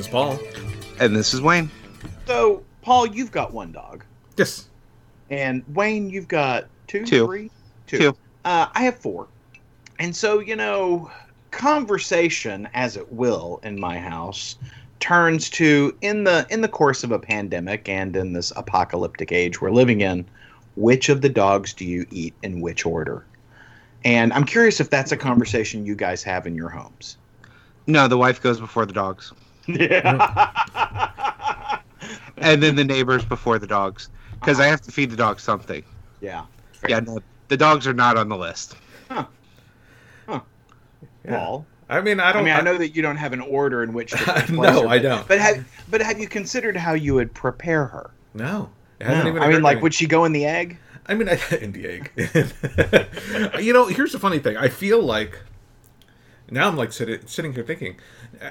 I'm Aaron. This is Paul. And this is Wayne. So, Paul, you've got one dog, Yes. and Wayne, you've got two, Two. three, Two. Uh, I have four, and so you know, conversation, as it will in my house, turns to in the in the course of a pandemic and in this apocalyptic age we're living in, which of the dogs do you eat in which order? And I'm curious if that's a conversation you guys have in your homes. No, the wife goes before the dogs. Yeah. And then the neighbors before the dogs. Because I have to feed the dogs something. yeah. Yeah, no, the dogs are not on the list. Huh. Huh. Paul. I mean, I I don't. mean, I know that you don't have an order in which to no, her, I don't. But have but have you considered how you would prepare her? No. It hasn't even I mean, like, me. would she go in the egg? I mean, I, in the egg. you know, here's the funny thing. I feel like now I'm like sitting sitting here thinking,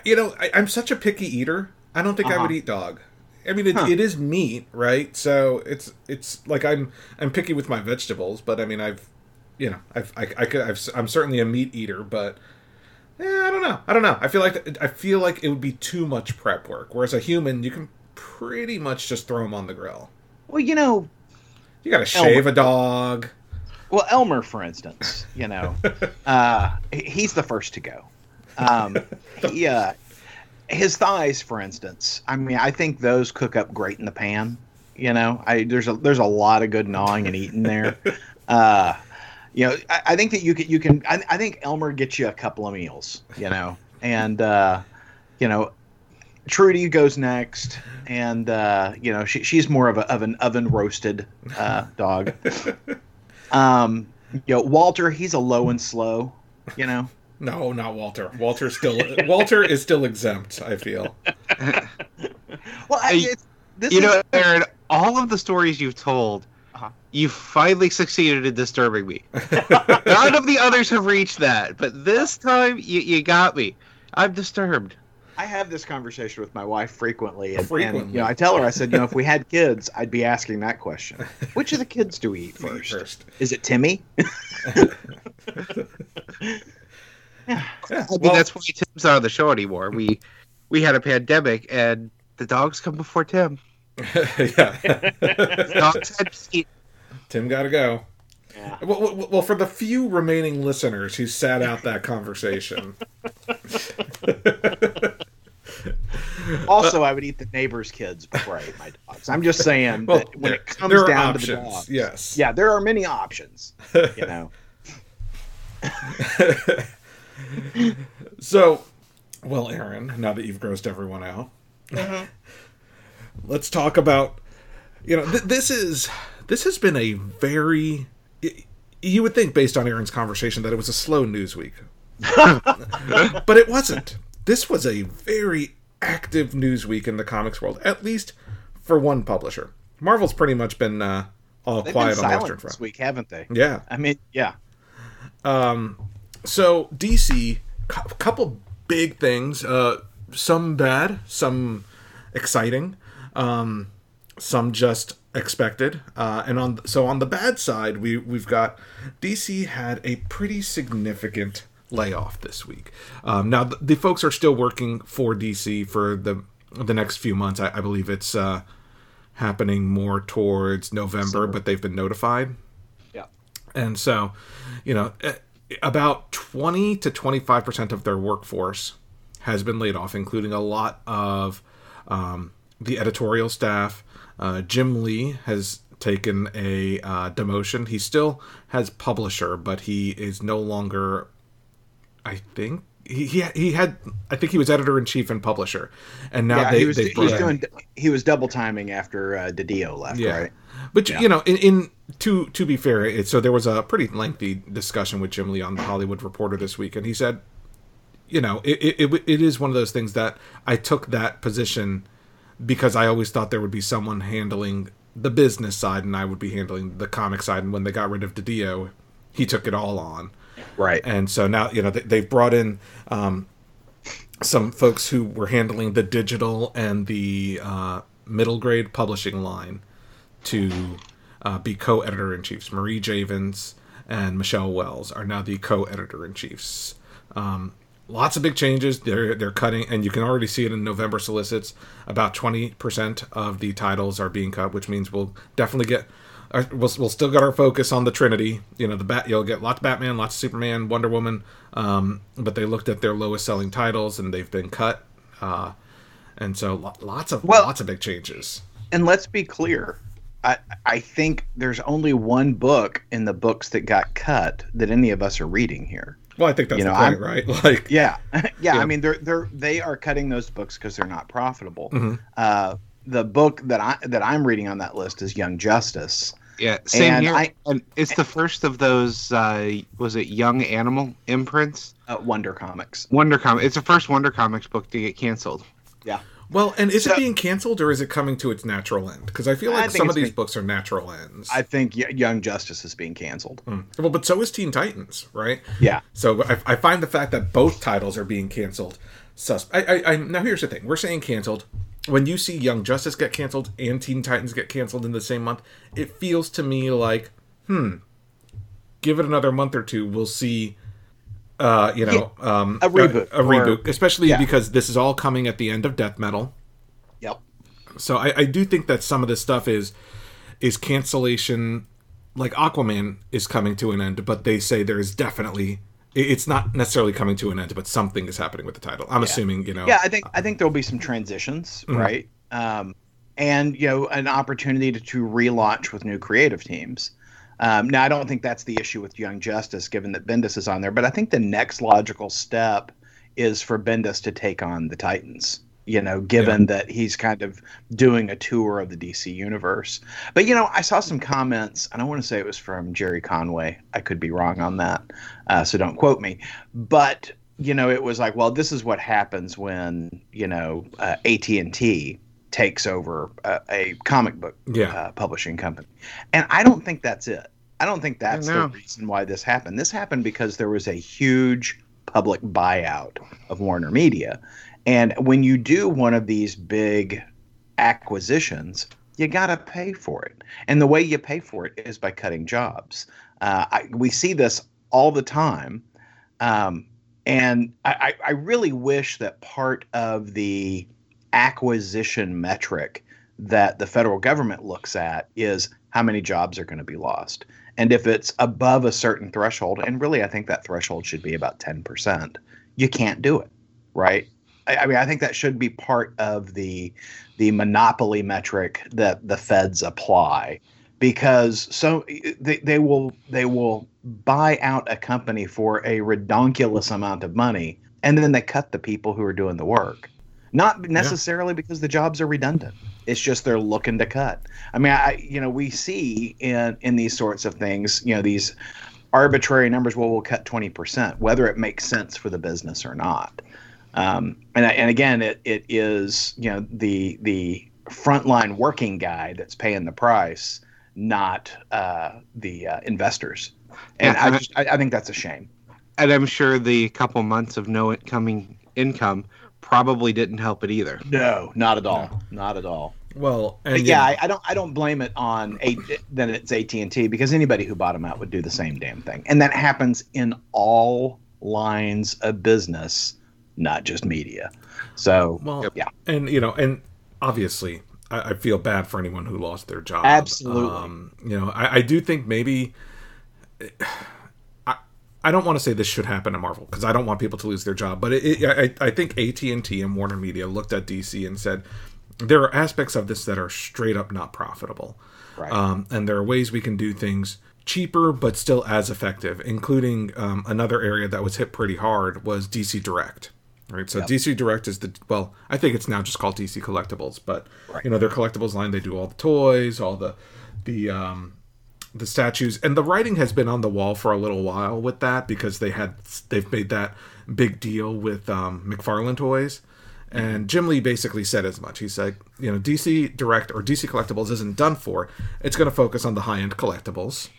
you know, I, I'm such a picky eater. I don't think I would Uh-huh. eat dog. I mean, it, Huh. it is meat, right? So it's it's like I'm I'm picky with my vegetables, but I mean, I've you know, I've I, I could I've, I'm certainly a meat eater, but eh, I don't know. I don't know. I feel like I feel like it would be too much prep work. Whereas a human, you can pretty much just throw them on the grill. Well, you know, You got to shave a dog. Well, Elmer, for instance, you know, uh, he's the first to go. Um, he, uh, his thighs, for instance, I mean, I think those cook up great in the pan. You know, I there's a there's a lot of good gnawing and eating there. Uh, you know, I, I think that you can you can. I, I think Elmer gets you a couple of meals. You know, and uh, you know, Trudy goes next, and uh, you know she, she's more of a of an oven roasted uh, dog. Um, you know, Walter, he's a low and slow. You know, No, not Walter. Walter still Walter is still exempt. I feel. well, I, it's, this you is, know, Aaron, all of the stories you've told, Uh-huh. you finally succeeded in disturbing me. None of the others have reached that, but this time you, you got me. I'm disturbed. I have this conversation with my wife frequently, and, and you know, I tell her, I said, you know, if we had kids, I'd be asking that question: Which of the kids do we eat first? First. Is it Timmy? I mean, Well- that's why Tim's not on the show anymore. We we had a pandemic, and the dogs come before Tim. yeah. Dogs had feet. Tim got to go. Yeah. Well, well, for the few remaining listeners who sat out that conversation, Also, I would eat the neighbor's kids before I ate my dogs. I'm just saying well, that when there, it comes there are down to the dogs, Yes. yeah, there are many options. You know, So, well, Aaron, now that you've grossed everyone out, mm-hmm. let's talk about. You know, th- this is this has been a very. y- You would think, based on Aaron's conversation, that it was a slow news week, but it wasn't. This was a very active news week in the comics world, at least for one publisher. Marvel's pretty much been uh, all they've quiet been on the Western Front. this week, haven't they? Yeah, I mean, yeah. Um, so DC, a couple big things. Uh, some bad, some exciting, um, some just expected. Uh, and on so on the bad side, we we've got DC had a pretty significant layoff this week. Um, now the, the folks are still working for DC for the the next few months. I, I believe it's uh, happening more towards November, but they've been notified. Yeah. And so, you know, eh, about 20 to 25% of their workforce has been laid off, including a lot of um, the editorial staff. Uh, Jim Lee has taken a uh, demotion. He still has publisher, but he is no longer, I think. He, he, he had I think he was editor in chief and publisher, and now yeah, they he was, they he was brought doing he was double timing after uh, Didio left, Yeah. right? But Yeah. you know, in, in to to be fair, it, so there was a pretty lengthy discussion with Jim Lee on the Hollywood Reporter this week, and he said, you know, it, it, it, it is one of those things that I took that position because I always thought there would be someone handling the business side and I would be handling the comic side. And when they got rid of Didio, he took it all on. Right. And so now, you know, they, they've brought in um, some folks who were handling the digital and the uh, middle grade publishing line to uh, be co-editor in chiefs. Marie Javins and Michelle Wells are now the co-editor in chiefs. Um, lots of big changes. They're they're cutting, and you can already see it in November solicits. About twenty percent of the titles are being cut, which means we'll definitely get. Our, we'll, we'll still get our focus on the Trinity. You know, the bat. You'll get lots of Batman, lots of Superman, Wonder Woman. Um, but they looked at their lowest selling titles and they've been cut. Uh, and so lo- lots of Well- lots of big changes. And let's be clear. I, I think there's only one book in the books that got cut that any of us are reading here. Well, I think that's You know, point, I'm- right? Like, Yeah, yeah. Yeah. I mean, they're they're they are cutting those books because they're not profitable. Mhm. Uh, the book that I that I'm reading on that list is Young Justice. Yeah, same And here. I- and it's the first of those. Uh, was it Young Animal imprints? Uh, Wonder Comics. Wonder Comics. It's the first Wonder Comics book to get canceled. Yeah, well, and is So- it being canceled or is it coming to its natural end? Because I feel like think some of these being- books are natural ends. I think Young Justice is being canceled. Mm. Well, but so is Teen Titans, right? Yeah, So I, I find the fact that both titles are being canceled sus. I, I, I now here's the thing: we're saying canceled. When you see Young Justice get canceled and Teen Titans get canceled in the same month, it feels to me like, hmm, give it another month or two, we'll see. Uh, you know, um, a reboot a, or- reboot, especially yeah. because this is all coming at the end of Death Metal. yep. So I, I do think that some of this stuff is is cancellation. Like Aquaman is coming to an end, but they say there is definitely it- it's not necessarily coming to an end, but something is happening with the title. I'm assuming you know. Yeah, I think I think there'll be some transitions, right? Um, and you know, an opportunity to, to relaunch with new creative teams. Um, now, I don't think that's the issue with Young Justice, given that Bendis is on there. But I think the next logical step is for Bendis to take on the Titans. You know, given that he's kind of doing a tour of the DC universe. But you know, I saw some comments. And I don't want to say it was from Gerry Conway. I could be wrong on that, uh, so don't quote me. But you know, it was like, well, this is what happens when you know uh, AT and T takes over a, a comic book Yeah. uh, publishing company, and I don't think that's it. I don't think that's the reason why this happened. This happened because there was a huge public buyout of Warner Media, and when you do one of these big acquisitions, you got to pay for it, and the way you pay for it is by cutting jobs. Uh, I, we see this all the time. Um, and I, I really wish that part of the acquisition metric that the federal government looks at is how many jobs are going to be lost. And if it's above a certain threshold, and really I think that threshold should be about 10%, you can't do it, right? I, I mean, I think that should be part of the the monopoly metric that the feds apply because so they, they will they will buy out a company for a redonkulous amount of money and then they cut the people who are doing the work. Not necessarily because the jobs are redundant. It's just they're looking to cut. I mean i you know we see in in these sorts of things you know these arbitrary numbers well we'll cut 20% whether it makes sense for the business or not um, and, and again it, it is you know the the frontline working guy that's paying the price not uh, the uh, investors. And Yeah, I, I- just, I, I think that's a shame. And I'm sure the couple months of no incoming income probably didn't help it either. no not at all. Not at all. Well, and yeah, I, I don't. I don't blame it on a, that it's AT and T because anybody who bought them out would do the same damn thing, and that happens in all lines of business, not just media. So well, yeah, and you know, and obviously, I, I feel bad for anyone who lost their job. Absolutely. Um, you know, I, I do think maybe. I, I don't want to say this should happen to Marvel because I don't want people to lose their job, but it, it, I, I think AT and T and Warner Media looked at DC and said there are aspects of this that are straight up not profitable, right. um, and there are ways we can do things cheaper but still as effective. Including um, another area that was hit pretty hard was DC Direct. Right, so DC Direct is the well, I think it's now just called DC Collectibles, but Right. you know their collectibles line they do all the toys, all the the um, the statues, and the writing has been on the wall for a little while with that because they had they've made that big deal with um, McFarlane toys, and Jim Lee basically said as much. He said, you know, DC Direct or DC Collectibles isn't done for. It's going to focus on the high end collectibles,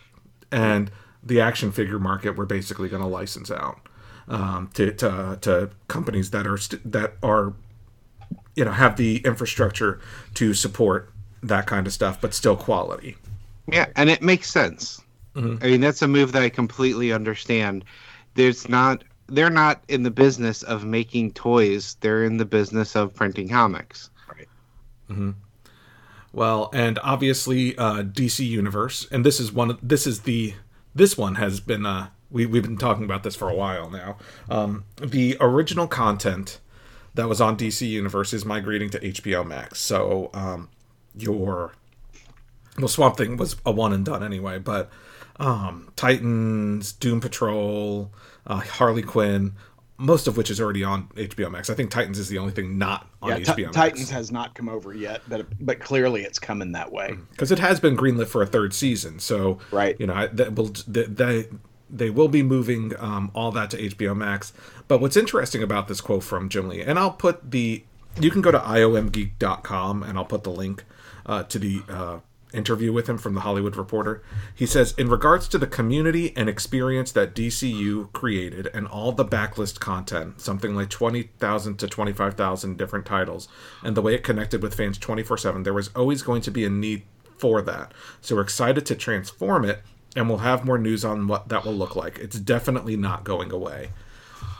and the action figure market we're basically going to license out um, to, to to companies that are st- that are you know have the infrastructure to support that kind of stuff, but still quality. Yeah, and it makes sense. Mhm. I mean, that's a move that I completely understand. There's not they're not in the business of making toys. They're in the business of printing comics. Right. Well, and obviously uh, DC Universe, and this is one. Of, this is the this one has been. Uh, we we've been talking about this for a while now. Um, the original content that was on DC Universe is migrating to HBO Max. So um, your well, Swamp Thing was a one and done anyway, but um, Titans, Doom Patrol, uh, Harley Quinn, most of which is already on HBO Max. I think Titans is the only thing not on Yeah, HBO Ti- Max. Titans has not come over yet, but but clearly it's coming that way. because it has been greenlit for a third season. So Right. you know, that will they, they will be moving um, all that to HBO Max. But what's interesting about this quote from Jim Lee, and I'll put the you can go to iomgeek.com and I'll put the link uh, to the uh, interview with him from the Hollywood Reporter. He says, in regards to the community and experience that DCU created and all the backlist content, something like 20,000 to 25,000 different titles, and the way it connected with fans 24 7, there was always going to be a need for that. So we're excited to transform it, and we'll have more news on what that will look like. It's definitely not going away.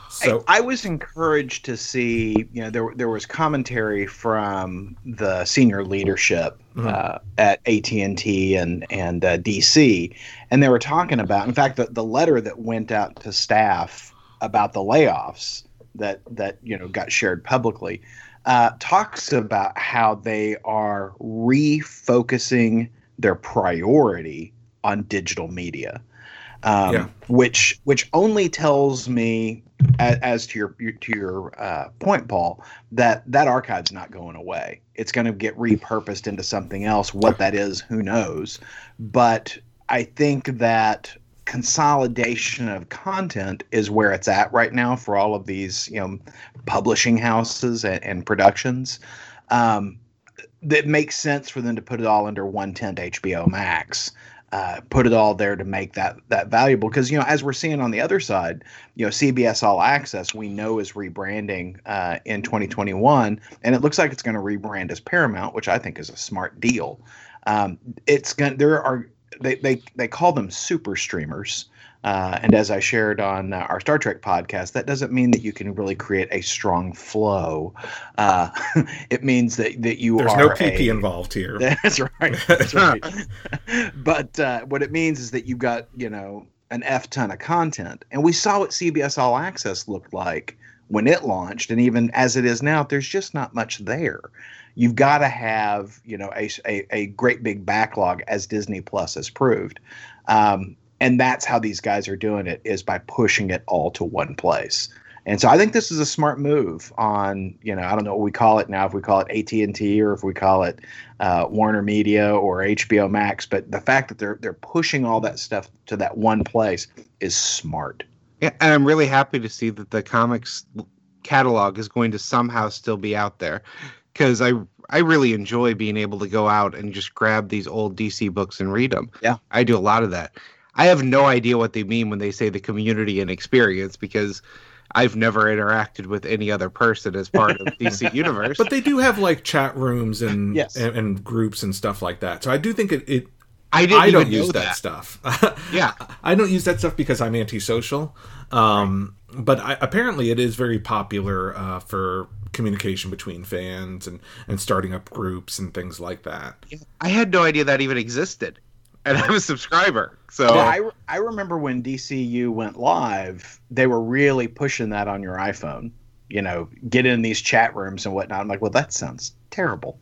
So, I, I was encouraged to see, you know, there there was commentary from the senior leadership uh, at AT and T and and uh, DC, and they were talking about. In fact, the, the letter that went out to staff about the layoffs that that you know got shared publicly uh, talks about how they are refocusing their priority on digital media um, Yeah. which which only tells me as, as to your, your to your uh, point, Paul, that that archive's not going away. It's going to get repurposed into something else. What that is, who knows? But I think that consolidation of content is where it's at right now for all of these you know publishing houses and, and productions. Um, that makes sense for them to put it all under one tent HBO Max uh, put it all there to make that that valuable. Because you know as we're seeing on the other side you know cbs all access we know is rebranding uh, in 2021 and it looks like it's going to rebrand as paramount which i think is a smart deal. Um, it's going there are they, they they call them super streamers uh, and as I shared on uh, our Star Trek podcast, that doesn't mean that you can really create a strong flow. Uh, it means that, that you there's are no PP a, involved here. that's right. That's right. but uh, what it means is that you've got, you know, an F ton of content. And we saw what CBS All Access looked like when it launched. And even as it is now, there's just not much there. You've got to have, you know, a, a, a great big backlog as Disney Plus has proved. Um, and that's how these guys are doing it is by pushing it all to one place. And so I think this is a smart move on, you know, I don't know what we call it now, if we call it AT&T or if we call it uh, Warner Media or HBO Max, but the fact that they're they're pushing all that stuff to that one place is smart. Yeah, and I'm really happy to see that the comics catalog is going to somehow still be out there because I I really enjoy being able to go out and just grab these old DC books and read them. Yeah. I do a lot of that. I have no idea what they mean when they say the community and experience because I've never interacted with any other person as part of DC Universe. But they do have like chat rooms and, Yes. and and groups and stuff like that. So I do think it. it I didn't I don't even use know that, that. stuff. Yeah. I don't use that stuff because I'm antisocial. Um, But I, apparently, it is very popular uh, for communication between fans and and starting up groups and things like that. I had no idea that even existed, and I'm a subscriber. So Yeah, I, I remember when DCU went live, they were really pushing that on your iPhone. You know, get in these chat rooms and whatnot. I'm like, well, that sounds terrible.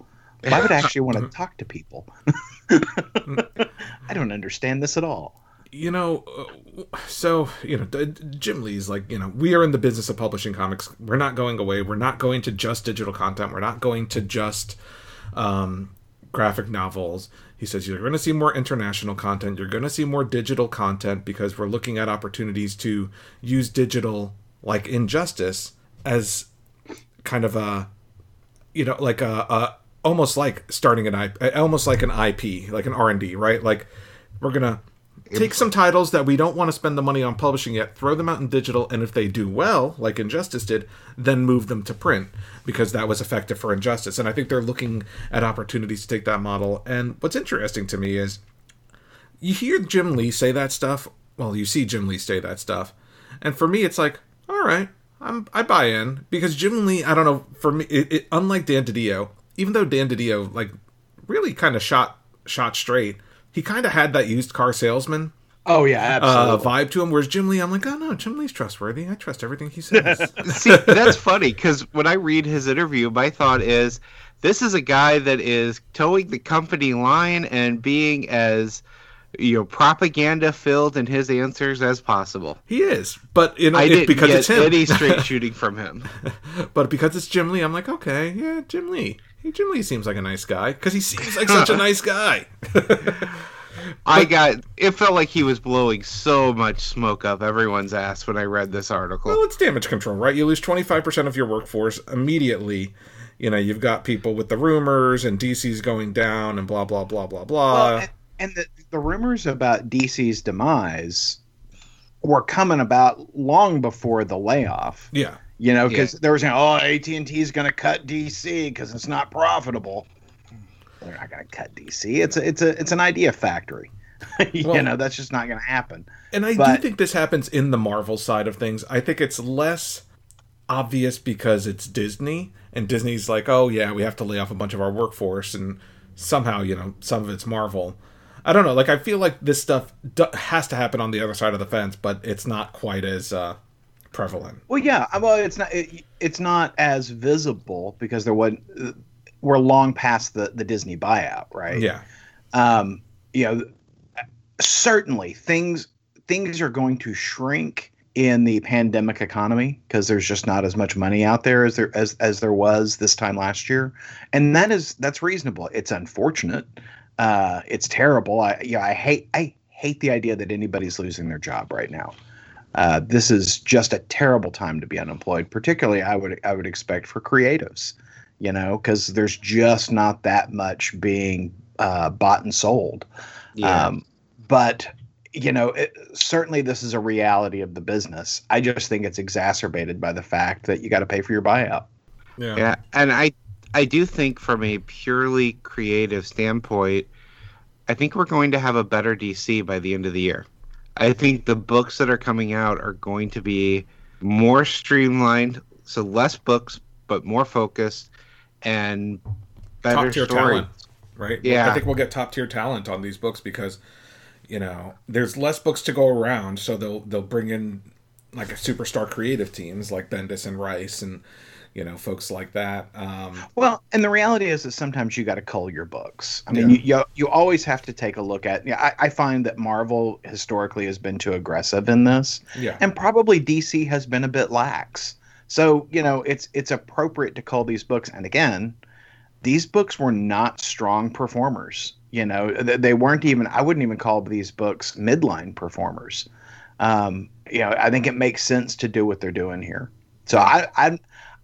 Why would I actually want to talk to people? I don't understand this at all. you know uh, so you know jim lee's like you know we are in the business of publishing comics we're not going away we're not going to just digital content we're not going to just um, graphic novels he says you're going to see more international content you're going to see more digital content because we're looking at opportunities to use digital like injustice as kind of a you know like a, a almost like starting an IP, almost like an IP, like an R and D, right? Like we're gonna take some titles that we don't want to spend the money on publishing yet, throw them out in digital, and if they do well, like Injustice did, then move them to print because that was effective for Injustice. And I think they're looking at opportunities to take that model. And what's interesting to me is you hear Jim Lee say that stuff. Well, you see Jim Lee say that stuff, and for me, it's like, all right, I'm I buy in because Jim Lee. I don't know for me. It, it, unlike Dan DiDio, even though Dan DiDio like really kind of shot shot straight, he kind of had that used car salesman Oh yeah, uh, vibe to him. Whereas Jim Lee, I'm like, oh no, Jim Lee's trustworthy. I trust everything he says. See, that's funny because when I read his interview, my thought is this is a guy that is towing the company line and being as you know propaganda filled in his answers as possible. he is, but you know, I didn't because get it's him. any straight shooting from him. but because it's Jim Lee, I'm like, okay, yeah, Jim Lee. Hey, Jim Lee seems like a nice guy because he seems like such a nice guy. I got it felt like he was blowing so much smoke up everyone's ass when I read this article. Well, it's damage control, right? You lose 25% of your workforce immediately. You know, you've got people with the rumors and DC's going down and blah, blah, blah, blah, blah. Well, and, and the, the rumors about DC's demise were coming about long before the layoff. yeah. You know, because there was, oh, AT and T is going to cut DC because it's not profitable. They're not going to cut DC. It's a, it's a, it's an idea factory. you Well- know, that's just not going to happen. And I do think this happens in the Marvel side of things. I think it's less obvious because it's Disney, and Disney's like, oh, yeah, we have to lay off a bunch of our workforce, and somehow, you know, some of it's Marvel. I don't know. Like, I feel like this stuff d- has to happen on the other side of the fence, but it's not quite as uh, prevalent. Well, yeah. uh, Well, it's not. It, it's not as visible because there uh, We're long past the the Disney buyout, right? Yeah. um, you know, certainly things things are going to shrink in the pandemic economy because there's just not as much money out there as there as as there was this time last year, and that is that's reasonable. It's unfortunate. Uh, it's terrible. I yeah, I hate I hate the idea that anybody's losing their job right now. Uh, this is just a terrible time to be unemployed. Particularly, I would I would expect for creatives, you know, because there's just not that much being uh, bought and sold. Um, but you know, it, certainly this is a reality of the business. I just think it's exacerbated by the fact that you got to pay for your buyout. Yeah. Yeah, and I I do think from a purely creative standpoint, I think we're going to have a better DC by the end of the year. I think the books that are coming out are going to be more streamlined, so less books but more focused and better Top tier stories. talent, right? Yeah. I think we'll get top tier talent on these books because, you know, there's less books to go around, so they'll they'll bring in like a superstar creative teams like Bendis and Rice and you know folks like that. Um, Well, and the reality is that sometimes you got to cull your books. I mean, Yeah. you, you you always have to take a look at. Yeah, I, I find that Marvel historically has been too aggressive in this, yeah, and probably DC has been a bit lax. So you know, it's it's appropriate to call these books. And again, these books were not strong performers. You know, Th- they weren't even. I wouldn't even call these books midline performers. Um, you know, I think it makes sense to do what they're doing here. So I, I'm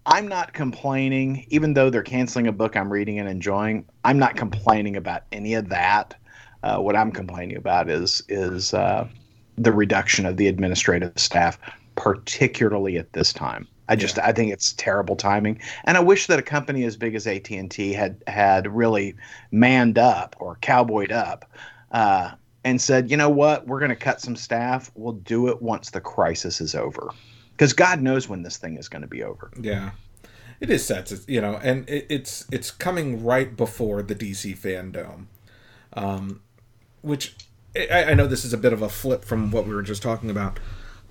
I'm not complaining, even though they're canceling a book I'm reading and enjoying. I'm not complaining about any of that. Uh, what I'm complaining about is is uh, the reduction of the administrative staff, particularly at this time. I just I think it's terrible timing, and I wish that a company as big as AT and T had had really manned up or cowboyed up. Uh, and said, you know what, we're going to cut some staff. We'll do it once the crisis is over, because God knows when this thing is going to be over. yeah. It is sets, you know, and it, it's it's coming right before the DC FanDome, um, which I, I know this is a bit of a flip from what we were just talking about,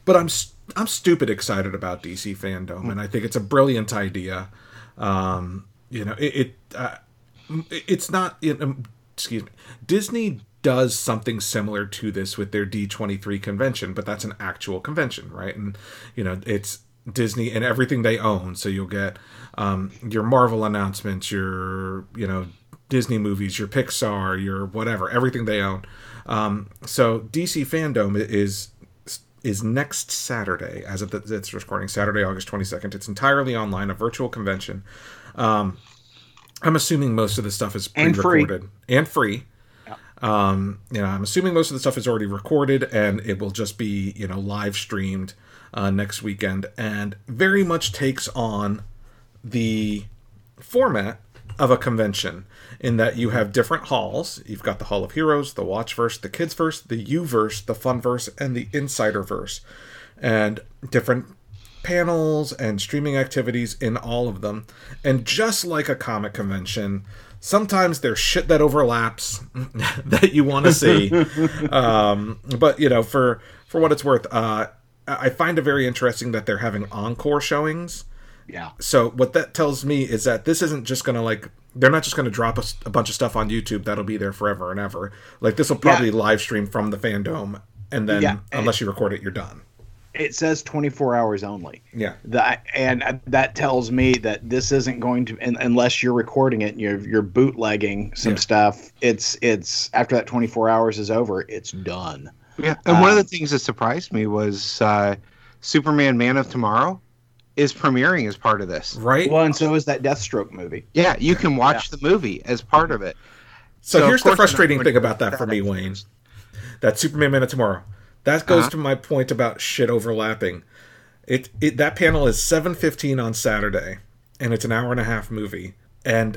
but I'm I'm stupid excited about DC FanDome, and I think it's a brilliant idea. Um, you know, it, it uh, it's not. It, excuse me. Disney does something similar to this with their D23 convention, but that's an actual convention, right? And you know, it's Disney and everything they own. So you'll get um, your Marvel announcements, your you know Disney movies, your Pixar, your whatever, everything they own. Um, so DC FanDome is is next Saturday, as of the, it's recording, Saturday, August 22nd. It's entirely online, a virtual convention. Um, I'm assuming most of the stuff is And free. pre-recorded and free. Um, you know, I'm assuming most of the stuff is already recorded and it will just be, you know, live streamed uh, next weekend and very much takes on the format of a convention in that you have different halls. You've got the Hall of Heroes, the Watchverse, the Kidsverse, the YouVerse, the Funverse, and the Insiderverse, and different panels and streaming activities in all of them. And just like a comic convention, sometimes there's shit that overlaps that you want to see. um, but you know, for for what it's worth, uh, I find it very interesting that they're having encore showings. Yeah. So what that tells me is that this isn't just gonna like they're not just gonna drop a bunch of stuff on YouTube that'll be there forever and ever. Like this will probably live stream from the FanDome, and then Yeah. unless you record it, you're done. It says 24 hours only. Yeah. The, and that tells me that this isn't going to, un- unless you're recording it and you're, you're bootlegging some Yeah. stuff. It's it's after that 24 hours is over, it's done. Yeah, and one of Um, the things that surprised me was uh, Superman: Man of Tomorrow is premiering as part of this. Right. Well, and so is that Deathstroke movie. Yeah, you can watch the movie as part of it. So, So, here's the course, they're not frustrating thing about that put for me, at Wayne. That Superman Man of Tomorrow. That goes Uh-huh. to my point about shit overlapping. It, it that panel is 7:15 on Saturday, and it's an hour and a half movie. And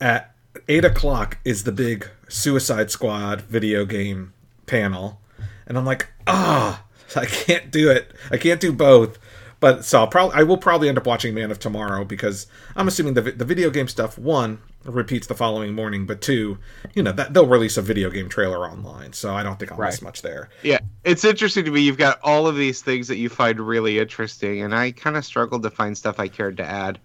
at eight o'clock is the big Suicide Squad video game panel, and I'm like, ah, I can't do it. I can't do both. But so I'll probably I will probably end up watching Man of Tomorrow because I'm assuming the the video game stuff one repeats the following morning, but two, you know that they'll release a video game trailer online, so I don't think I'll miss much there. Yeah, it's interesting to me. You've got all of these things that you find really interesting, and I kind of struggled to find stuff I cared to add.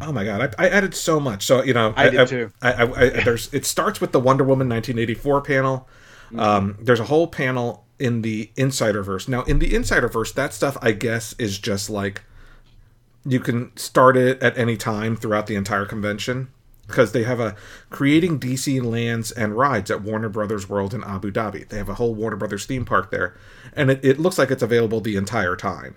Oh my god, I, I added so much. So you know, I did too. I, I, I, there's it starts with the Wonder Woman 1984 panel. Mm-hmm. Um, there's a whole panel in the Insiderverse. Now, in the Insiderverse, that stuff I guess is just like you can start it at any time throughout the entire convention because they have a creating DC lands and rides at Warner Brothers World in Abu Dhabi. They have a whole Warner Brothers theme park there, and it, it looks like it's available the entire time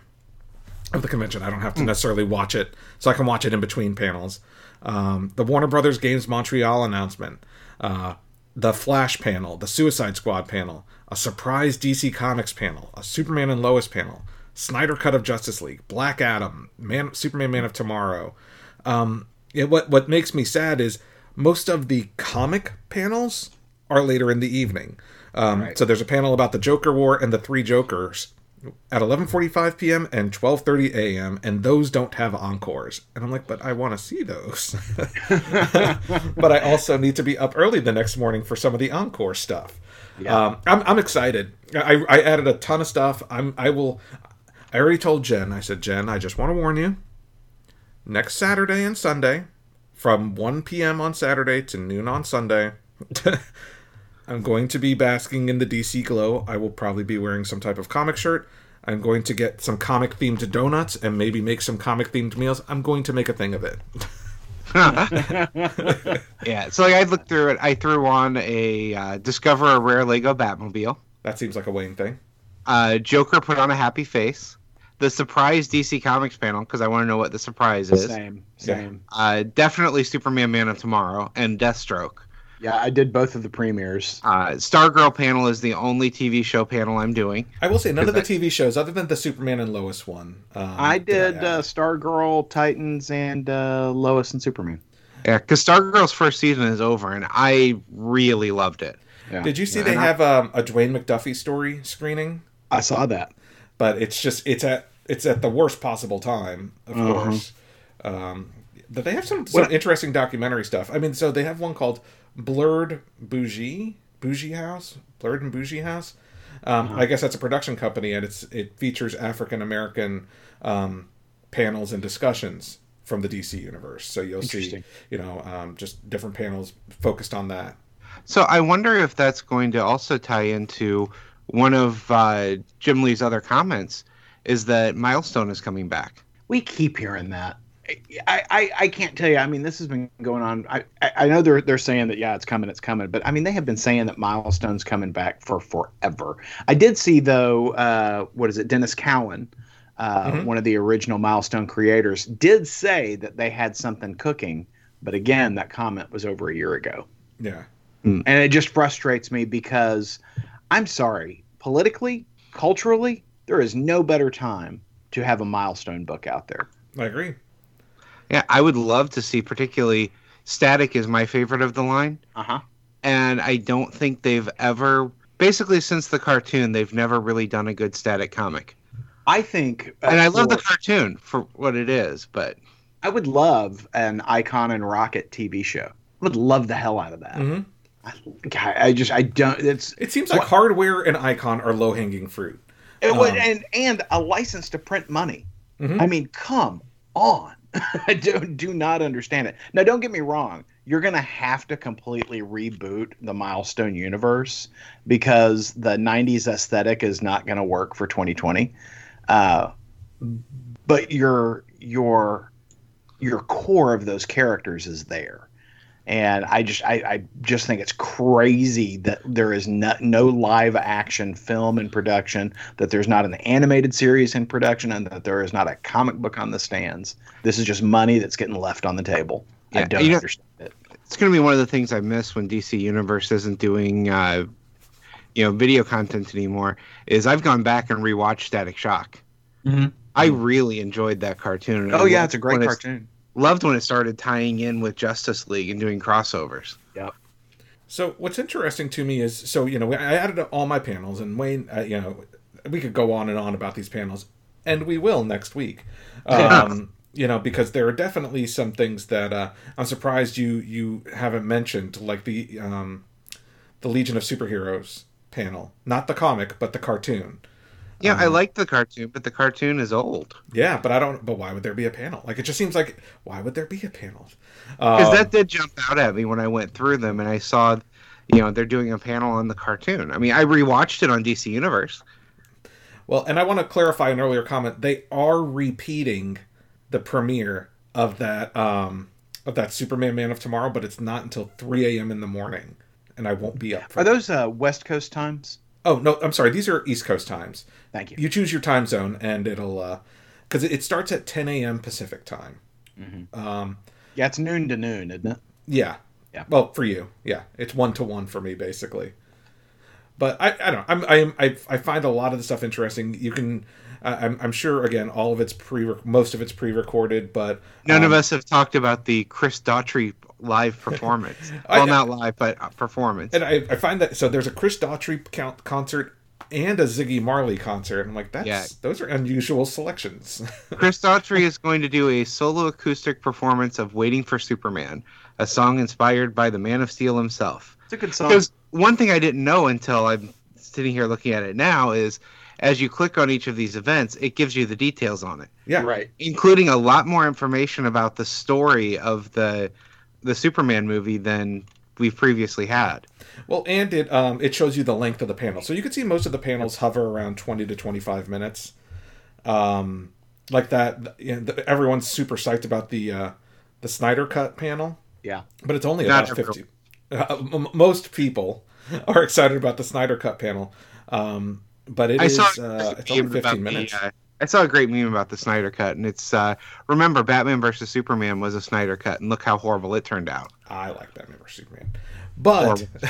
of the convention. I don't have to necessarily watch it, so I can watch it in between panels. Um, the Warner Brothers Games Montreal announcement, uh, the Flash panel, the Suicide Squad panel, a surprise DC Comics panel, a Superman and Lois panel, Snyder Cut of Justice League, Black Adam, Man, Superman Man of Tomorrow. Um, it, what what makes me sad is most of the comic panels are later in the evening. Um, Right. So there's a panel about the Joker War and the Three Jokers at 11:45 p.m. and 12:30 a.m. and those don't have encores. And I'm like, but I want to see those. but I also need to be up early the next morning for some of the encore stuff. Um, I'm, I'm excited. I, I added a ton of stuff. I'm I will. I already told Jen. I said, Jen, I just want to warn you. Next Saturday and Sunday, from 1 p.m. on Saturday to noon on Sunday. I'm going to be basking in the DC glow. I will probably be wearing some type of comic shirt. I'm going to get some comic themed donuts and maybe make some comic themed meals. I'm going to make a thing of it. Yeah, so like I looked through it. I threw on a uh, discover a rare Lego Batmobile. That seems like a Wayne thing. Uh, Joker put on a happy face. The surprise DC Comics panel because I want to know what the surprise is. Same, same. Uh, definitely Superman Man of Tomorrow and Deathstroke. Yeah, I did both of the premieres. Uh, Stargirl panel is the only TV show panel I'm doing. I will say none of the TV shows, other than the Superman and Lois one. Um, I did add. uh, Stargirl, Titans, and uh, Lois and Superman. Yeah, because Stargirl's first season is over, and I really loved it. Yeah. Did you see Yeah, they I- have um, a Dwayne McDuffie story screening? I saw that. But it's just it's at it's at the worst possible time, of Uh-huh. course. Um, but they have some some What- interesting documentary stuff. I mean, so they have one called Blurred Bougie Bougie House, Blurred and Bougie House. Um, Uh-huh. I guess that's a production company, and it's it features African American um, panels and discussions from the DC universe. So you'll see, you know, um, just different panels focused on that. So I wonder if that's going to also tie into one of uh, Jim Lee's other comments is that Milestone is coming back. We keep hearing that. I, I, I can't tell you. I mean, this has been going on. I, I I know they're they're saying that yeah, it's coming, it's coming. But I mean, they have been saying that Milestone's coming back for forever. I did see though. Uh, what is it? Denys Cowan, uh, Mhm. one of the original Milestone creators, did say that they had something cooking. But again, that comment was over a year ago, Yeah. and it just frustrates me because I'm sorry, politically, culturally, there is no better time to have a Milestone book out there. I agree. Yeah, I would love to see, particularly Static is my favorite of the line, Uh huh. and I don't think they've ever, basically since the cartoon, they've never really done a good Static comic. I think, uh, and I love the cartoon for what it is, but I would love an Icon and Rocket TV show. I would love the hell out of that. Mhm. I, I just I don't. It's It seems like What- hardware and Icon are low hanging fruit. It would Um, and and a license to print money. Mhm. I mean, come on. I do do not understand it. Now, don't get me wrong. You're gonna have to completely reboot the Milestone universe because the '90s aesthetic is not gonna work for 2020. Uh, but your your your core of those characters is there. And I just I, I just think it's crazy that there is no, no live action film in production, that there's not an animated series in production, and that there is not a comic book on the stands. This is just money that's getting left on the table. I don't you know- understand it. it's going to be one of the things I miss when DC Universe isn't doing, uh, you know, video content anymore. Is I've gone back and rewatched Static Shock. Mhm. I really enjoyed that cartoon. Oh yeah, it's a great when cartoon. Loved when it started tying in with Justice League and doing crossovers. Yep. So what's interesting to me is, so you know, I added all my panels, and Wayne, uh, you know, we could go on and on about these panels, and we will next week. Um, you know, because there are definitely some things that uh, I'm surprised you you haven't mentioned, like the um, the Legion of Superheroes panel, not the comic, but the cartoon. Yeah, I like the cartoon, but the cartoon is old. Yeah, but I don't. But why would there be a panel? Like it just seems like why would there be a panel? Because Um, that did jump out at me when I went through them and I saw, you know, they're doing a panel on the cartoon. I mean, I rewatched it on DC Universe. Well, and I want to clarify an earlier comment. They are repeating the premiere of that um of that Superman Man of Tomorrow, but it's not until 3 a.m. in the morning, and I won't be up. For Are those uh, West Coast times? Oh no, I'm sorry. These are East Coast times. Thank you. You choose your time zone, and it'll uh because it starts at 10 a.m. Pacific time. Um, Yeah, it's noon to noon, isn't it? yeah. Yeah. Well, for you, yeah, it's one to one for me basically. But I, I don't know. I'm, I'm I, I find a lot of the stuff interesting. You can, uh, I'm, I'm sure again, all of it's pre, most of it's pre-recorded, but None of um, us have talked about the Chris Daughtry live performance. I- well, not live, but uh, performance. And I, I find that so there's a Chris Daughtry count, concert and a Ziggy Marley concert. I'm like, that's Yeah. those are unusual selections. Chris Daughtry is going to do a solo acoustic performance of "Waiting for Superman," a song inspired by the Man of Steel himself. It's a good song. Because one thing I didn't know until I'm sitting here looking at it now is, as you click on each of these events, it gives you the details on it, yeah, Right. including a lot more information about the story of the the Superman movie than we've previously had. Well, and it um it shows you the length of the panel, so you can see most of the panels hover around 20 to 25 minutes. Um, like that, you know, the, everyone's super psyched about the uh, the Snyder Cut panel, Yeah. but it's only Not about 50. Uh, m- most people are excited about the Snyder Cut panel, um, but it I is saw uh, it's only meme about 15 the, minutes. uh, I saw a great meme about the Snyder Cut, and it's uh, remember Batman versus Superman was a Snyder Cut, and look how horrible it turned out. I like Batman vs Superman, but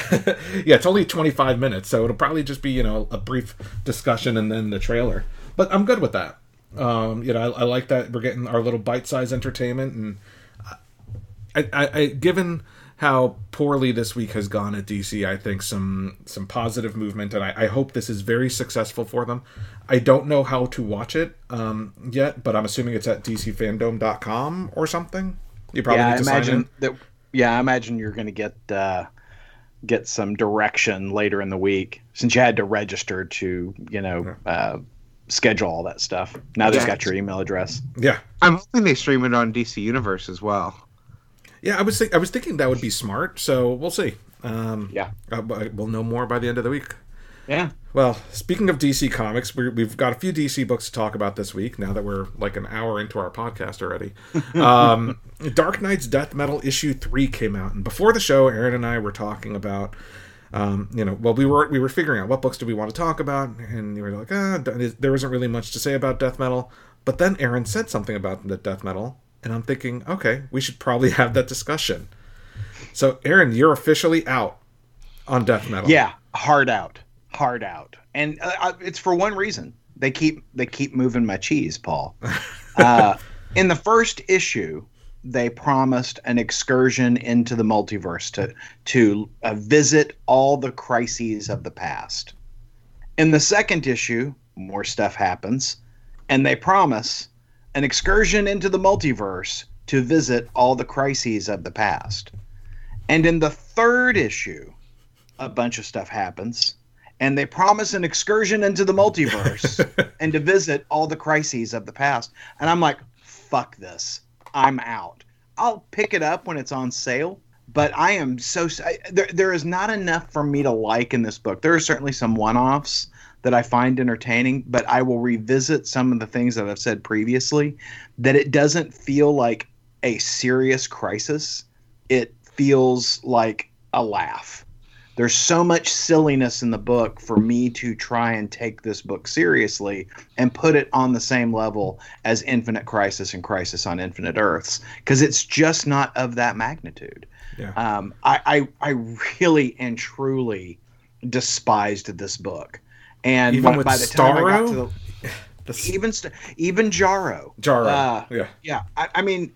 yeah, it's only 25 minutes, so it'll probably just be you know a brief discussion and then the trailer. But I'm good with that. Um, you know, I, I like that we're getting our little bite-sized entertainment, and I, I, I, given how poorly this week has gone at DC, I think some some positive movement, and I, I hope this is very successful for them. I don't know how to watch it um, yet, but I'm assuming it's at DCFanDome.com or something. You probably yeah, need I to sign in. imagine that. Yeah, I imagine you're going to get uh, get some direction later in the week since you had to register to you know uh, schedule all that stuff. Now they've got your email address. Yeah, I'm hoping they stream it on DC Universe as well. Yeah, I was think, I was thinking that would be smart. So we'll see. Um, Yeah. uh, we'll know more by the end of the week. Yeah. Well, speaking of DC comics, we we've got a few DC books to talk about this week. Now that we're like an hour into our podcast already, um, Dark Nights Death Metal issue three came out, and before the show, Aaron and I were talking about, um, you know, well, we were we were figuring out what books do we want to talk about, and you were like, ah, there isn't really much to say about Death Metal. But then Aaron said something about the Death Metal, and I'm thinking, okay, we should probably have that discussion. So, Aaron, you're officially out on Death Metal. Yeah. Hard out. Hard out. And uh, uh, it's for one reason. They keep they keep moving my cheese, Paul. Uh, in the first issue, they promised an excursion into the multiverse to to uh, visit all the crises of the past. In the second issue, more stuff happens, and they promise an excursion into the multiverse to visit all the crises of the past. And in the third issue, a bunch of stuff happens, and they promise an excursion into the multiverse and to visit all the crises of the past. And I'm like, fuck this. I'm out. I'll pick it up when it's on sale, but I am so I, there. There is not enough for me to like in this book. There are certainly some one-offs that I find entertaining, but I will revisit some of the things that I've said previously. That it doesn't feel like a serious crisis. It feels like a laugh. There's so much silliness in the book for me to try and take this book seriously and put it on the same level as Infinite Crisis and Crisis on Infinite Earths because it's just not of that magnitude. Yeah. Um, I, I I really and truly despised this book, and Even by, by the time I got to the That's even even Jarro, Jaro. uh, yeah. yeah, I, I mean,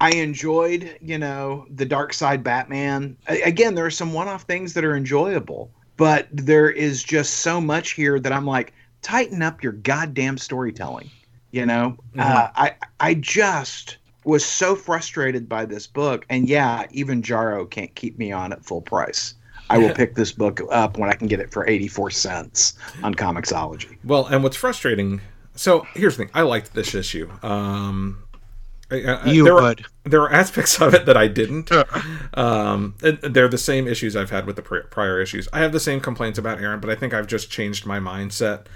I enjoyed, you know, the Dark Side Batman. A- again, there are some one-off things that are enjoyable, but there is just so much here that I'm like, tighten up your goddamn storytelling. You know, uh, I I just was so frustrated by this book, and yeah, even Jarro can't keep me on at full price. I will pick this book up when I can get it for 84 cents on Comixology. Well, and what's frustrating. So here's the thing. I liked this issue. Um, I- I- You there Are, would. there are aspects of it that I didn't. Um, and they're the same issues I've had with the prior issues. I have the same complaints about Aaron, but I think I've just changed my mindset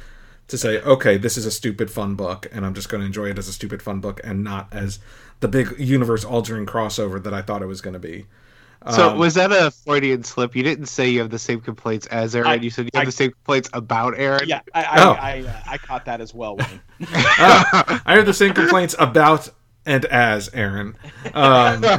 to say, okay, this is a stupid fun book, and I'm just going to enjoy it as a stupid fun book, and not as the big universe altering crossover that I thought it was going to be. So Um, was that a Freudian slip? You didn't say you have the same complaints as Aaron. I- you said you have I- the same complaints about Aaron. Yeah, I I, Oh. I, uh, I caught that as well, Wayne. Ah, I have the same complaints about and as Aaron. Um,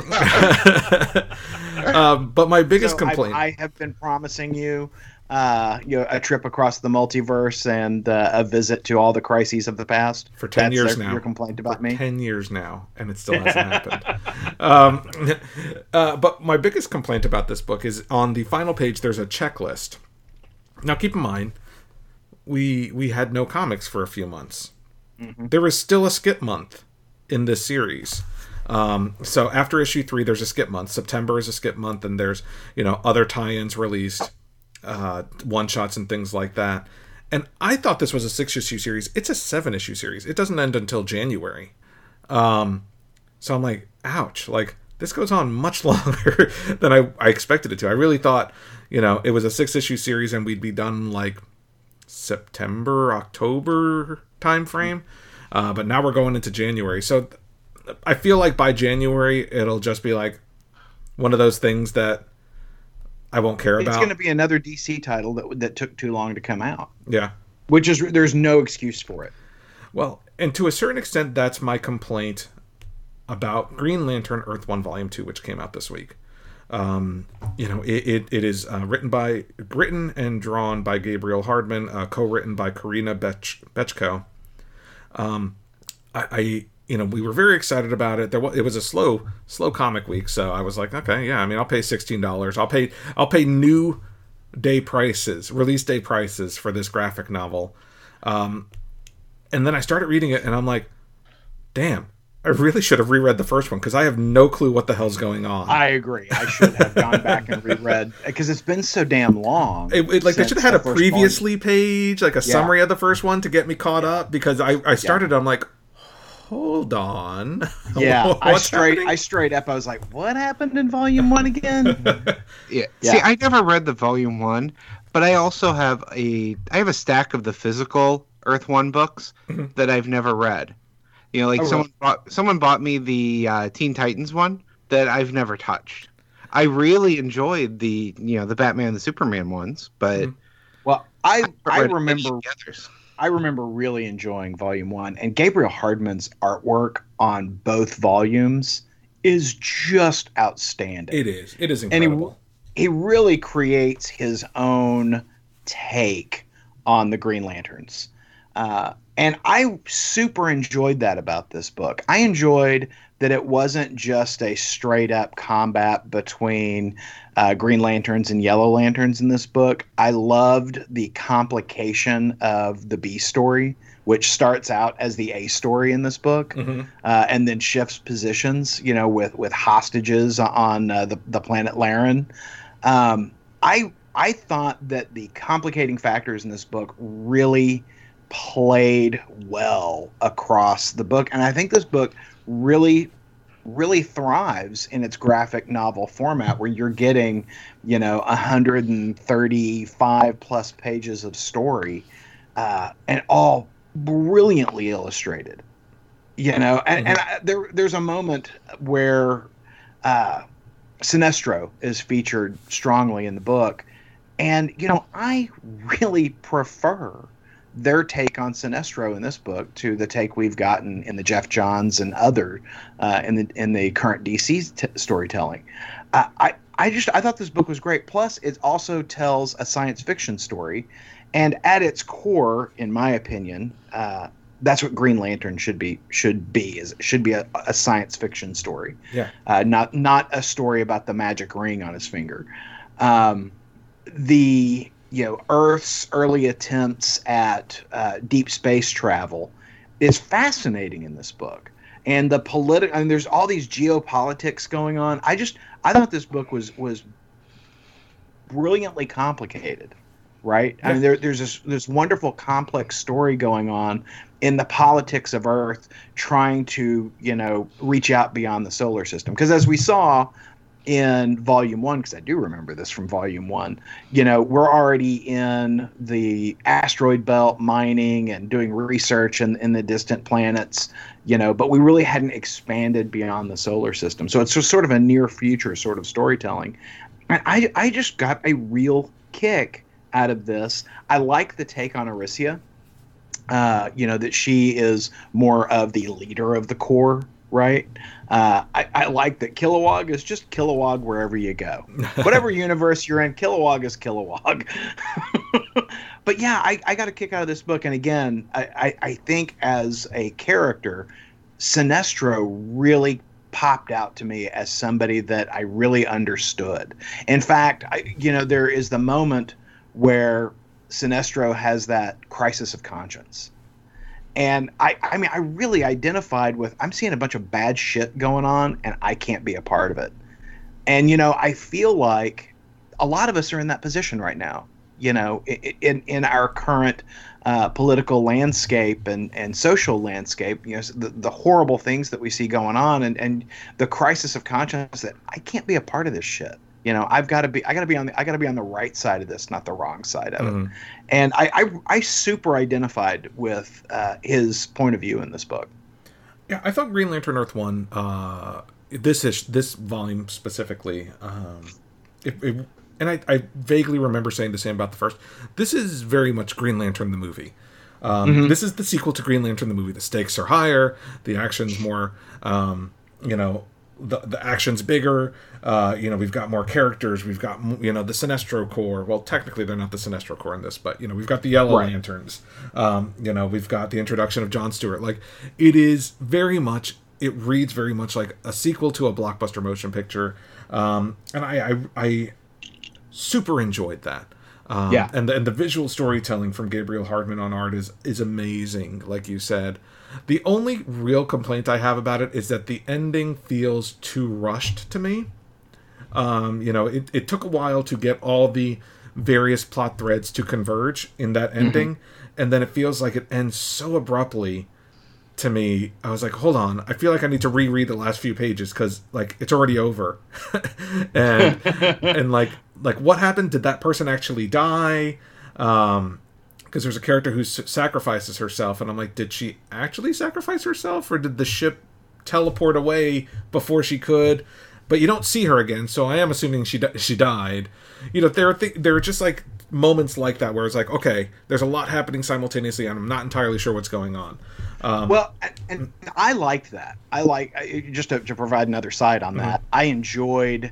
um, but my biggest So I- complaint. I, have been promising you, uh, you know, a trip across the multiverse and uh, a visit to all the crises of the past. For 10 That's years their- now. Your complaint about me. 10 years now and it still hasn't happened. Um, uh, but my biggest complaint about this book is on the final page there's a checklist. Now keep in mind we we had no comics for a few months. There is still a skip month in this series. Um, so after issue three there's a skip month. September is a skip month and there's you know other tie-ins released uh, one shots and things like that. And I thought this was a six issue series. It's a seven issue series. It doesn't end until January. Um, so I'm like, ouch! Like this goes on much longer than I, I expected it to. I really thought, you know, it was a six issue series and we'd be done like September, October time frame. Uh, but now we're going into January. So I feel like by January it'll just be like one of those things that I won't care It's about. It's going to be another DC title that that took too long to come out, yeah. which is there's no excuse for it. Well, and to a certain extent, that's my complaint about Green Lantern Earth 1 Volume 2, which came out this week. Um, you know, it, it, it is uh, written by, written and drawn by Gabriel Hardman, uh, co-written by Corinna Bech, Bechko. Um, I, I, you know, we were very excited about it. There was, it was a slow, slow comic week, so I was like, okay, yeah. I mean, I'll pay sixteen dollars. I'll pay, I'll pay new day prices, release day prices for this graphic novel. Um, and then I started reading it, and I'm like, damn, I really should have reread the first one because I have no clue what the hell's going on. I agree. I should have gone back and reread because it's been so damn long. It, it- like they should have had a previously page, like a Yeah. summary of the first one to get me caught up because I, I started. I'm like, hold on. Yeah, I straight happening? I straight up. I was like, what happened in Volume One again? Yeah. Yeah. See, I never read the volume one, but I also have a I have a stack of the physical Earth One books Mhm. that I've never read. You know, like Oh, someone bought someone bought me the uh, Teen Titans one that I've never touched. I really enjoyed the you know the Batman and the Superman ones, but Mhm. well, I haven't I remember the others. I remember really enjoying Volume One, and Gabriel Hardman's artwork on both volumes is just outstanding. It is. It is And he- incredible. he really creates his own take on the Green Lanterns. Uh, and I super enjoyed that about this book. I enjoyed that it wasn't just a straight up combat between uh, Green Lanterns and Yellow Lanterns in this book. I loved the complication of the B story which starts out as the A story in this book, Mm-hmm. uh, and then shifts positions, you know, with with hostages on uh, the the planet Laren. Um, I I thought that the complicating factors in this book really played well across the book, and I think this book really really thrives in its graphic novel format where you're getting you know 135 plus pages of story uh, and all brilliantly illustrated you know and, and I, there there's a moment where uh, sinestro is featured strongly in the book and you know i really prefer their take on Sinestro in this book to the take we've gotten in the Geoff Johns and other uh, in the in the current DC t- storytelling. Uh, I I just I thought this book was great. Plus, it also tells a science fiction story, and at its core, in my opinion, uh, that's what Green Lantern should be should be is should be a, a science fiction story. Yeah. Uh, not not a story about the magic ring on his finger. Um, the you know Earth's early attempts at uh, deep space travel is fascinating in this book, and the political. I mean, there's all these geopolitics going on. I just I thought this book was was brilliantly complicated, right? I mean, there, there's this this wonderful complex story going on in the politics of Earth, trying to you know reach out beyond the solar system. Because as we saw in volume one because i do remember this from volume one you know we're already in the asteroid belt mining and doing research in, in the distant planets you know but we really hadn't expanded beyond the solar system so it's just sort of a near future sort of storytelling and i i just got a real kick out of this i like the take on Arisia. Uh, you know that she is more of the leader of the Corps right? Uh, I, I, like that Kilowog is just Kilowog wherever you go. Whatever universe you're in, Kilowog is Kilowog. but yeah, I, I got a kick out of this book. And again, I, I, I think as a character, Sinestro really popped out to me as somebody that I really understood. In fact, I, you know, there is the moment where Sinestro has that crisis of conscience and I, I mean, I really identified with. I'm seeing a bunch of bad shit going on, and I can't be a part of it. And you know, I feel like a lot of us are in that position right now. You know, in in our current uh, political landscape and and social landscape, you know, the, the horrible things that we see going on, and and the crisis of conscience that I can't be a part of this shit you know i've got to be i got to be on the i got to be on the right side of this not the wrong side of mm-hmm. it and I, I, I super identified with uh, his point of view in this book. Yeah i thought green lantern earth one uh, this is this volume specifically um, it, it, and I, I vaguely remember saying the same about the first. This is very much green lantern the movie. Um, mm-hmm. this is the sequel to green lantern the movie. The stakes are higher the action's more um, you know the, the action's bigger. Uh, you know, we've got more characters. We've got you know the Sinestro Corps. Well, technically they're not the Sinestro Corps in this, but you know we've got the Yellow right. Lanterns. Um, you know, we've got the introduction of John Stewart. Like it is very much. It reads very much like a sequel to a blockbuster motion picture, um, and I, I, I super enjoyed that. Um, yeah, and the, and the visual storytelling from Gabriel Hardman on art is is amazing. Like you said, the only real complaint I have about it is that the ending feels too rushed to me. Um, you know, it, it took a while to get all the various plot threads to converge in that ending, mm-hmm. and then it feels like it ends so abruptly to me. I was like, hold on, I feel like I need to reread the last few pages because like it's already over, and and like like what happened? Did that person actually die? Um, because there's a character who s- sacrifices herself, and I'm like, did she actually sacrifice herself, or did the ship teleport away before she could? But you don't see her again, so I am assuming she di- she died. You know, there are th- there are just like moments like that where it's like, okay, there's a lot happening simultaneously, and I'm not entirely sure what's going on. Um, well, and I liked that. I like just to, to provide another side on that. Mm-hmm. I enjoyed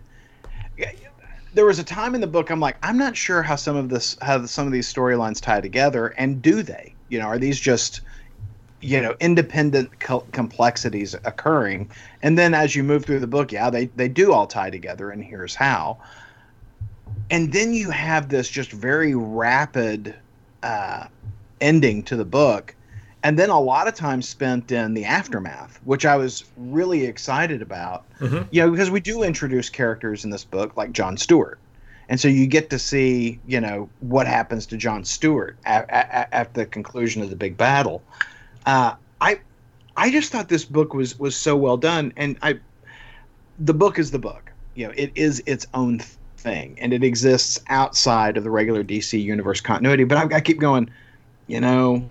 there was a time in the book I'm like, I'm not sure how some of this how some of these storylines tie together, and do they? You know, are these just you know independent co- complexities occurring? And then as you move through the book, yeah, they they do all tie together, and here's how. And then you have this just very rapid uh, ending to the book, and then a lot of time spent in the aftermath, which I was really excited about. Mhm. You know, because we do introduce characters in this book like John Stewart, and so you get to see you know what happens to John Stewart at, at, at the conclusion of the big battle. Uh, I I just thought this book was was so well done, and I the book is the book. You know, it is its own thing, and it exists outside of the regular DC universe continuity. But I, I keep going, you know,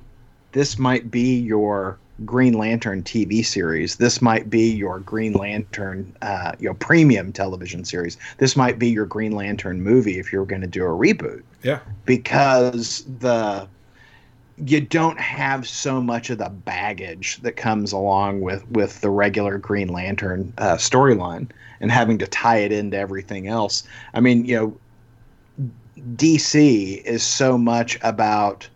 this might be your Green Lantern TV series. This might be your Green Lantern, uh, you know, premium television series. This might be your Green Lantern movie if you're going to do a reboot Yeah. because the you don't have so much of the baggage that comes along with with the regular Green Lantern uh, storyline and having to tie it into everything else. I mean, you know, DC is so much about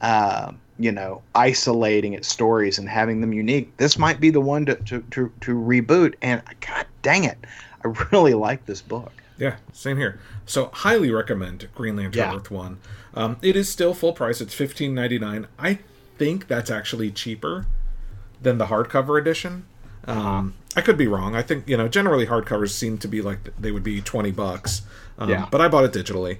uh, you know isolating its stories and having them unique. This might be the one to to to, to reboot. And God dang it, I really like this book. Yeah, same here. So highly recommend Green Lantern Yeah. Earth One. Um, it is still full price. It's fifteen ninety nine. I think that's actually cheaper than the hardcover edition. Um, I could be wrong. I think you know generally hardcovers seem to be like they would be twenty bucks. Um, Yeah. But I bought it digitally.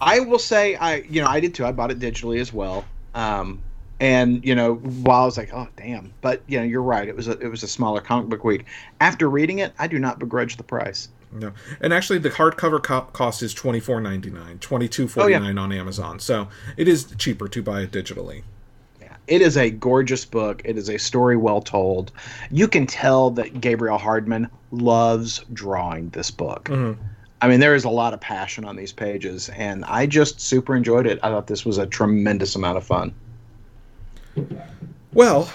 I will say I you know I did too. I bought it digitally as well. Um, and you know while I was like, oh damn, but you know you're right. It was a it was a smaller comic book week. After reading it, I do not begrudge the price. No, and actually the hardcover co- cost is twenty four ninety nine, twenty two forty nine on Amazon. So it is cheaper to buy it digitally. Yeah, it is a gorgeous book. It is a story well told. You can tell that Gabriel Hardman loves drawing this book. Mhm. I mean, there is a lot of passion on these pages, and I just super enjoyed it. I thought this was a tremendous amount of fun. Well,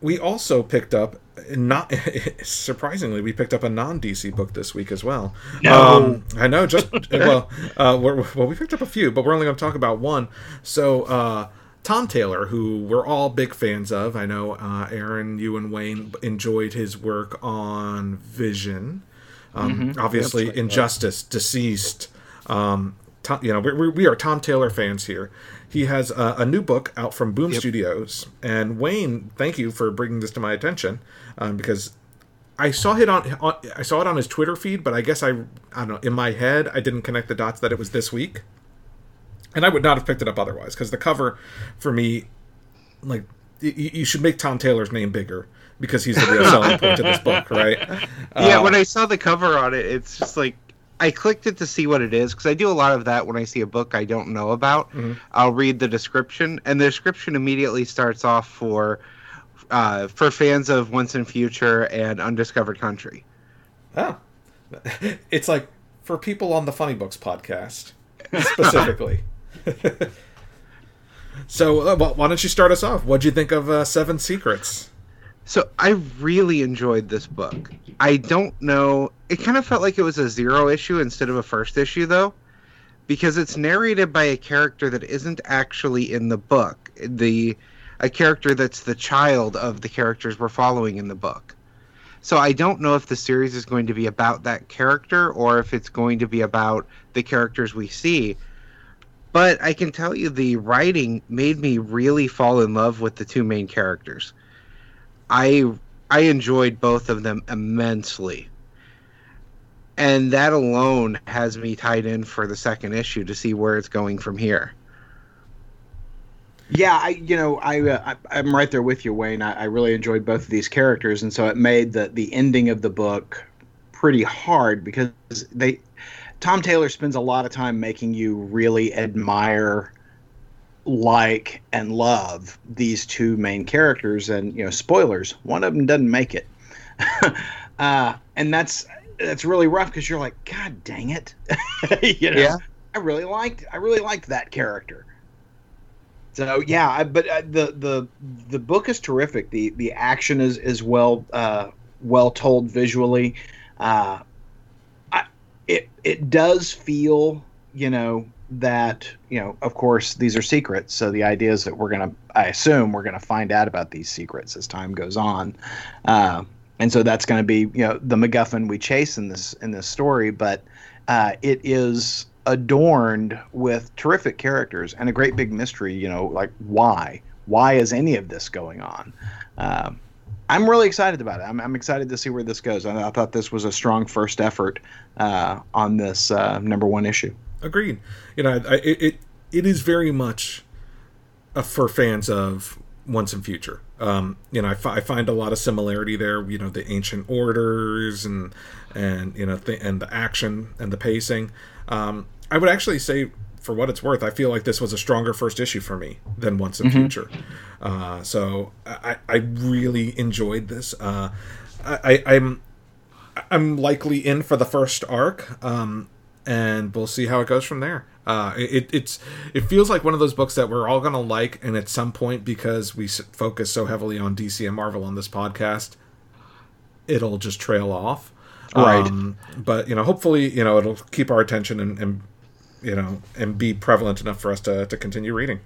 we also picked up not surprisingly we picked up a non DC book this week as well. No. Um, I know. Just well, uh, we're, well, we picked up a few, but we're only going to talk about one. So. Uh, Tom Taylor, who we're all big fans of, I know uh, Aaron, you and Wayne enjoyed his work on Vision. Um, Obviously, That's right. Injustice, DCeased. Um, Tom, you know, we're, we are Tom Taylor fans here. He has a, a new book out from Boom Studios, and Wayne, thank you for bringing this to my attention um, because I saw it on, on I saw it on his Twitter feed, but I guess I I don't know in my head I didn't connect the dots that it was this week, and I would not have picked it up otherwise because the cover for me, like y- y- you should make Tom Taylor's name bigger because he's the real selling point of this book, right? yeah, Uh, when I saw the cover on it, it's just like I clicked it to see what it is because I do a lot of that when I see a book I don't know about. Mhm. I'll read the description, and the description immediately starts off for uh, for fans of Once and Future and Undiscovered Country. Oh. It's like for people on the Funny Books podcast, specifically. so, uh, why don't you start us off? What'd you think of uh, Seven Secrets? So I really enjoyed this book. I don't know. It kind of felt like it was a zero issue instead of a first issue, though, because it's narrated by a character that isn't actually in the book. The a character that's the child of the characters we're following in the book. So I don't know if the series is going to be about that character or if it's going to be about the characters we see. But I can tell you the writing made me really fall in love with the two main characters. I I enjoyed both of them immensely. And that alone has me tied in for the second issue to see where it's going from here. Yeah, I you know I, uh, I I'm right there with you, Wayne. I, I really enjoyed both of these characters, and so it made the the ending of the book pretty hard because they Tom Taylor spends a lot of time making you really admire, like, and love these two main characters, and you know, spoilers, one of them doesn't make it, uh, and that's that's really rough because you're like, God dang it, you know, Yeah. I really liked I really liked that character. So yeah, I, but uh, the the the book is terrific. the The action is is well uh, well told visually. Uh, I, it it does feel you know that you know of course these are secrets. So the idea is that we're gonna I assume we're gonna find out about these secrets as time goes on. Uh, and so that's going to be you know the MacGuffin we chase in this in this story, but uh, it is adorned with terrific characters and a great big mystery. You know, like why why is any of this going on? Um, I'm really excited about it. I'm, I'm excited to see where this goes. I, I thought this was a strong first effort uh, on this uh, number one issue. Agreed. You know, I, it, it it is very much uh, for fans of Once and Future. Um, you know, I, find a lot of similarity there. You know, the ancient orders and and you know th- and the action and the pacing. Um, I would actually say, for what it's worth, I feel like this was a stronger first issue for me than Once and Future. Uh, so I, I really enjoyed this. Uh, I, I, I'm I'm likely in for the first arc, um, and we'll see how it goes from there. Uh, it, it's it feels like one of those books that we're all gonna like, and at some point, because we s- focus so heavily on DC and Marvel on this podcast, it'll just trail off. Right. Um, but you know, hopefully, you know, it'll keep our attention and, and you know, and be prevalent enough for us to, to continue reading.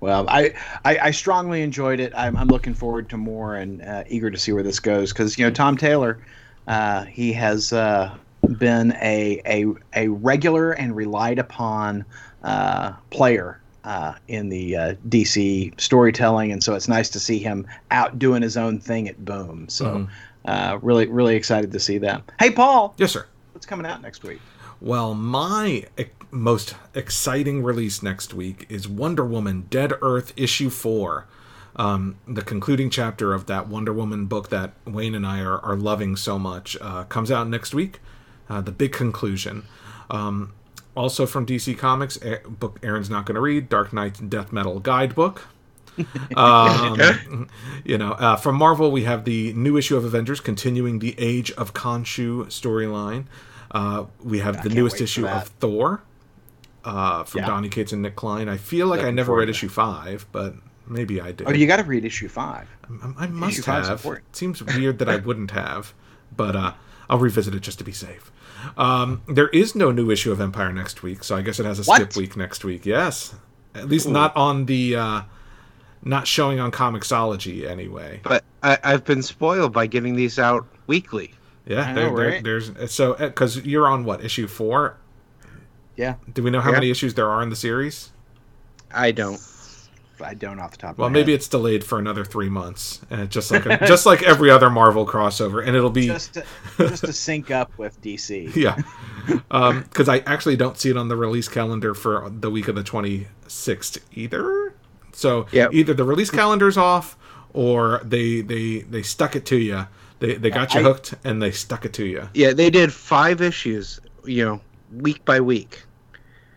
Well, I, I, I strongly enjoyed it. I'm, I'm looking forward to more and uh, eager to see where this goes because you know Tom Taylor, uh, he has uh, been a, a a regular and relied upon uh, player uh, in the uh, DC storytelling, and so it's nice to see him out doing his own thing at Boom. So, uh, really really excited to see that. Hey, Paul, Yes, sir. what's coming out next week? Well, my most exciting release next week is Wonder Woman Dead Earth issue 4. Um, the concluding chapter of that Wonder Woman book that Wayne and I are, are loving so much uh, comes out next week. Uh, the big conclusion. Um, also from DC Comics, a book Aaron's not going to read Dark Nights Death Metal Guidebook. um, you know, uh, from Marvel, we have the new issue of Avengers continuing the Age of Khonshu storyline. Uh, we have the newest issue of Thor uh, from Yeah. Donny Cates and Nic Klein. I feel like I never read to issue five, but maybe I did. Oh, you got to read issue five. I, I must five's have. important. It seems weird that I wouldn't have, but uh, I'll revisit it just to be safe. Um, there is no new issue of Empire next week, so I guess it has a What? skip week next week. Yes, at least not on the, uh, not showing on Comixology anyway. But I, I've been spoiled by getting these out weekly. Yeah, I there, know, there- right? there's so because you're on what issue four? Yeah, Do we know how Yeah. many issues there are in the series? I don't. I don't off the top. Well, of my head. Well maybe head. it's delayed for another three months, uh, just like a, just like every other Marvel crossover, and it'll be just to, just to sync up with DC. yeah because i actually don't see it on the release calendar for the week of the 26th either so Yep. either the release calendar's off or they they they stuck it to you they, they got you I- hooked and they stuck it to you Yeah, they did five issues, you know, week by week.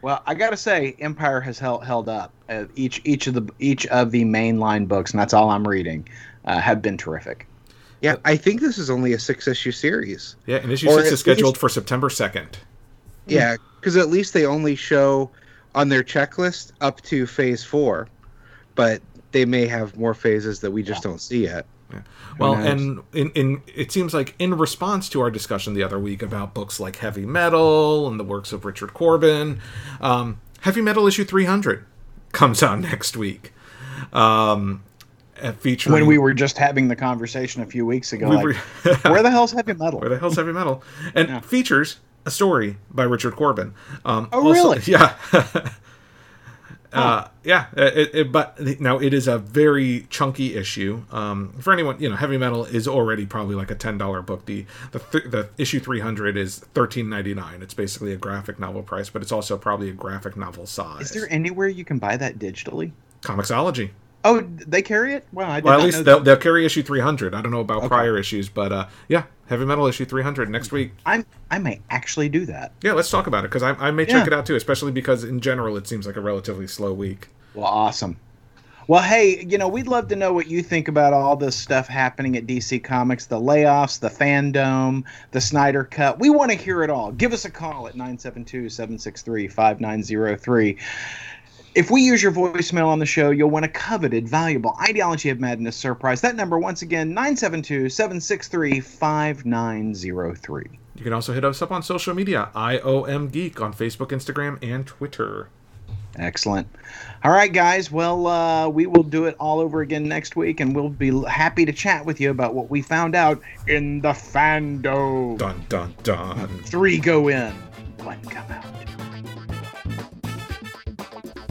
Well, I gotta say, Empire has held held up. Uh, each each of the each of the mainline books, and that's all I'm reading, uh, have been terrific. Yeah, I think this is only a six issue series. yeah and issue Or 6 at is scheduled least- for september 2nd Yeah, because at least they only show on their checklist up to phase four, but they may have more phases that we just don't see yet. Well and in, in it seems like in response to our discussion the other week about books like heavy metal and the works of richard corbin um, heavy metal issue 300 comes out next week um, featuring When we were just having the conversation a few weeks ago, We like, were- where the hell's heavy metal? Where the hell's heavy metal? And Yeah. features a story by Richard Corbin. Um, Oh, really? Yeah. Uh, yeah, it, it, but now it is a very chunky issue. Um, for anyone, you know, heavy metal is already probably like a ten dollar book. The the th- the issue three hundred is thirteen ninety nine. It's basically a graphic novel price, but it's also probably a graphic novel size. Is there anywhere you can buy that digitally? Comixology? Oh, they carry it. Well, I did Well, at least they'll, they'll carry issue three hundred. I don't know about Okay. prior issues, but uh, yeah, heavy metal issue three hundred next week. I'm I may actually do that. Yeah, let's talk about it because I, I may check Yeah. it out too, especially because in general it seems like a relatively slow week. Well, awesome. Well, hey, you know, we'd love to know what you think about all this stuff happening at DC Comics the layoffs, the FanDome, the Snyder Cut. We want to hear it all. Give us a call at 972 763 5903. If we use your voicemail on the show, you'll win a coveted, valuable Ideology of Madness surprise. That number, once again, 972 763 5903. You can also hit us up on social media, IOM Geek on Facebook, Instagram, and Twitter. Excellent. All right, guys. Well, uh, we will do it all over again next week, and we'll be happy to chat with you about what we found out in the FanDome. Dun dun dun. Three go in, one come out.